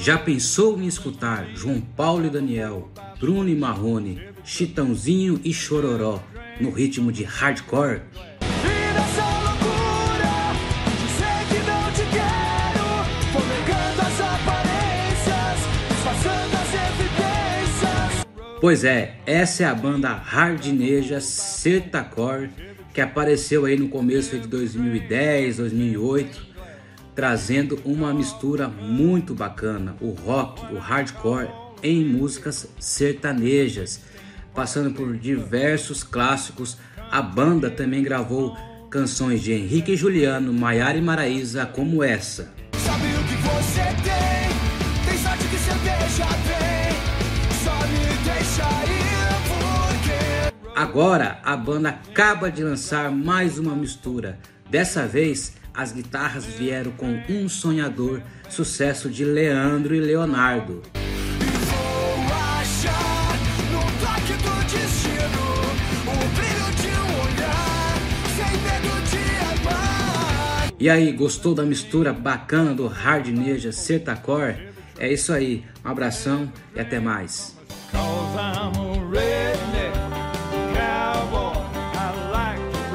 Já pensou em escutar João Paulo e Daniel, Bruno e Marrone, Chitãozinho e Chororó no ritmo de hardcore? Pois é, essa é a banda hardneja Sertacore que apareceu aí no começo de 2010, 2008, trazendo uma mistura muito bacana, o rock, o hardcore em músicas sertanejas, passando por diversos clássicos. A banda também gravou canções de Henrique e Juliano, Maiara e Maraísa, como essa. Sabe o que você tem? Tem sorte que só me deixa ir porque... Agora a banda acaba de lançar mais uma mistura. Dessa vez as guitarras vieram com Um Sonhador, sucesso de Leandro e Leonardo. E aí, gostou da mistura bacana do hard neja sertacore? É isso aí, um abração e até mais.